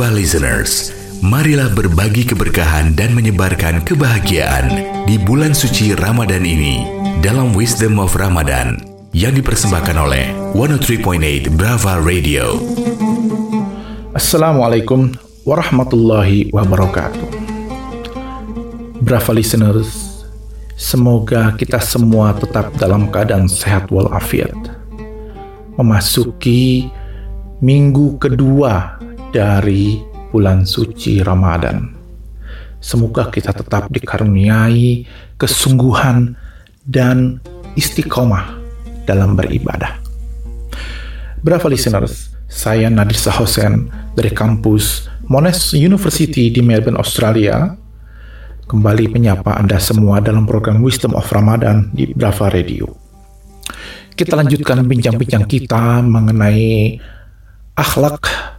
Brava listeners, marilah berbagi keberkahan dan menyebarkan kebahagiaan di bulan suci Ramadan ini dalam Wisdom of Ramadan yang dipersembahkan oleh 103.8 Brava Radio. Assalamualaikum warahmatullahi wabarakatuh. Brava listeners, semoga kita semua tetap dalam keadaan sehat walafiat. Memasuki minggu kedua dari bulan suci Ramadan. Semoga kita tetap dikaruniai kesungguhan dan istiqomah dalam beribadah. Bravo listeners, saya Nadir Sahosen dari kampus Monash University di Melbourne, Australia. Kembali menyapa Anda semua dalam program Wisdom of Ramadan di Brava Radio. Kita lanjutkan bincang-bincang kita mengenai akhlak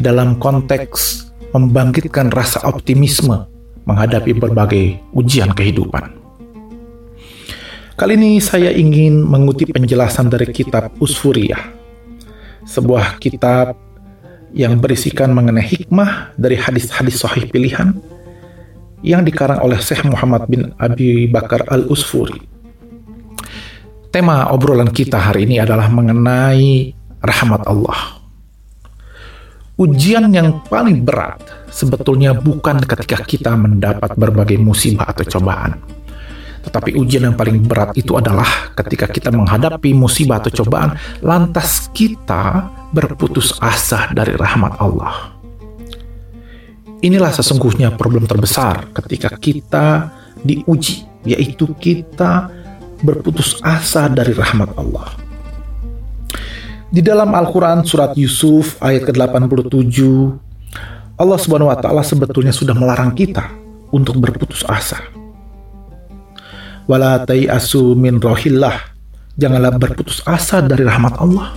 dalam konteks membangkitkan rasa optimisme menghadapi berbagai ujian kehidupan. Kali ini saya ingin mengutip penjelasan dari kitab Usfuriyah, sebuah kitab yang berisikan mengenai hikmah dari hadis-hadis sahih pilihan yang dikarang oleh Syekh Muhammad bin Abi Bakar Al-Usfuri. Tema obrolan kita hari ini adalah mengenai rahmat Allah. Ujian yang paling berat sebetulnya bukan ketika kita mendapat berbagai musibah atau cobaan. Tetapi ujian yang paling berat itu adalah ketika kita menghadapi musibah atau cobaan, lantas kita berputus asa dari rahmat Allah. Inilah sesungguhnya problem terbesar ketika kita diuji, yaitu kita berputus asa dari rahmat Allah. Di dalam Al-Quran surat Yusuf ayat ke-87, Allah subhanahu wa ta'ala sebetulnya sudah melarang kita untuk berputus asa. Wala asu min rohillah. Janganlah berputus asa dari rahmat Allah.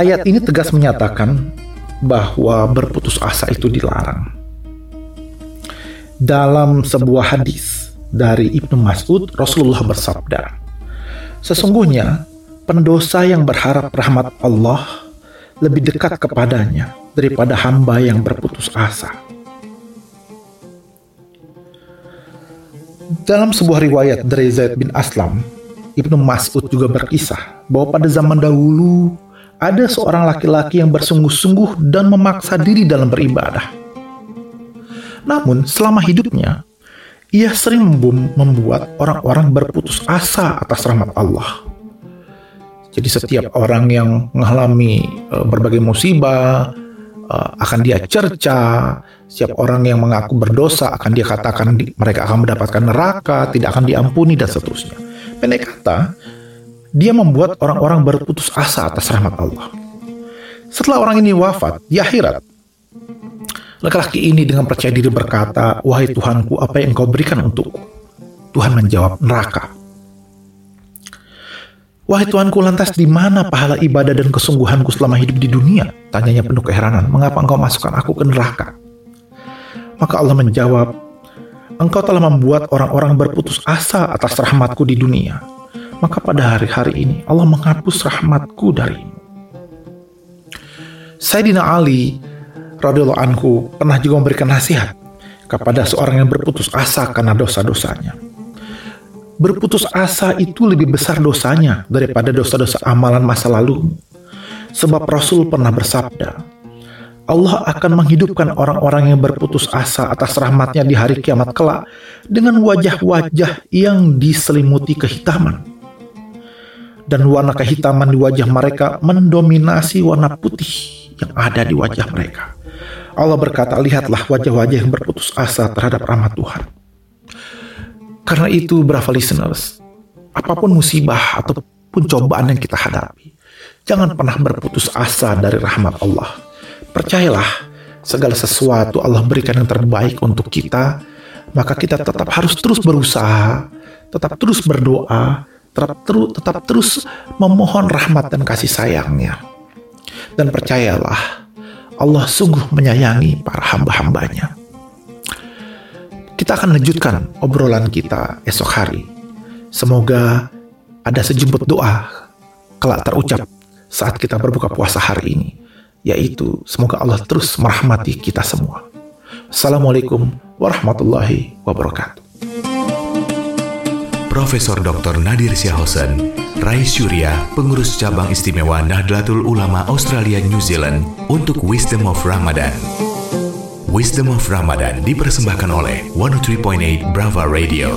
Ayat ini tegas menyatakan bahwa berputus asa itu dilarang. Dalam sebuah hadis dari Ibnu Mas'ud, Rasulullah bersabda, Sesungguhnya pendosa yang berharap rahmat Allah lebih dekat kepadanya daripada hamba yang berputus asa. Dalam sebuah riwayat dari Zaid bin Aslam, Ibnu Mas'ud juga berkisah bahwa pada zaman dahulu ada seorang laki-laki yang bersungguh-sungguh dan memaksa diri dalam beribadah. Namun, selama hidupnya, ia sering membuat orang-orang berputus asa atas rahmat Allah. Jadi setiap orang yang mengalami uh, berbagai musibah uh, akan dia cerca. Setiap orang yang mengaku berdosa akan dia katakan mereka akan mendapatkan neraka, tidak akan diampuni dan seterusnya. Pendek kata, dia membuat orang-orang berputus asa atas rahmat Allah. Setelah orang ini wafat di akhirat, laki-laki ini dengan percaya diri berkata, "Wahai Tuhanku, apa yang Engkau berikan untukku?" Tuhan menjawab, "Neraka." Wahai Tuanku, lantas di mana pahala ibadah dan kesungguhanku selama hidup di dunia? Tanyanya penuh keheranan, mengapa engkau masukkan aku ke neraka? Maka Allah menjawab, engkau telah membuat orang-orang berputus asa atas rahmatku di dunia. Maka pada hari-hari ini Allah menghapus rahmatku darimu. Sayyidina Ali radhiyallahu anhu pernah juga memberikan nasihat kepada seorang yang berputus asa karena dosa-dosanya berputus asa itu lebih besar dosanya daripada dosa-dosa amalan masa lalu. Sebab Rasul pernah bersabda, Allah akan menghidupkan orang-orang yang berputus asa atas rahmatnya di hari kiamat kelak dengan wajah-wajah yang diselimuti kehitaman. Dan warna kehitaman di wajah mereka mendominasi warna putih yang ada di wajah mereka. Allah berkata, lihatlah wajah-wajah yang berputus asa terhadap rahmat Tuhan. Karena itu, brava listeners, apa pun musibah ataupun cobaan yang kita hadapi, jangan pernah berputus asa dari rahmat Allah. Percayalah, segala sesuatu Allah berikan yang terbaik untuk kita, maka kita tetap harus terus berusaha, tetap terus berdoa, tetap, terus tetap terus memohon rahmat dan kasih sayangnya. Dan percayalah, Allah sungguh menyayangi para hamba-hambanya. Kita akan lanjutkan obrolan kita esok hari. Semoga ada sejumput doa kelak terucap saat kita berbuka puasa hari ini. yaitu semoga Allah terus merahmati kita semua. Assalamualaikum warahmatullahi wabarakatuh. Profesor Dr. Nadir Syahosen, Rais Surya, pengurus cabang istimewa Nahdlatul Ulama Australia New Zealand untuk Wisdom of Ramadan. Wisdom of Ramadan dipersembahkan oleh 103.8 Brava Radio.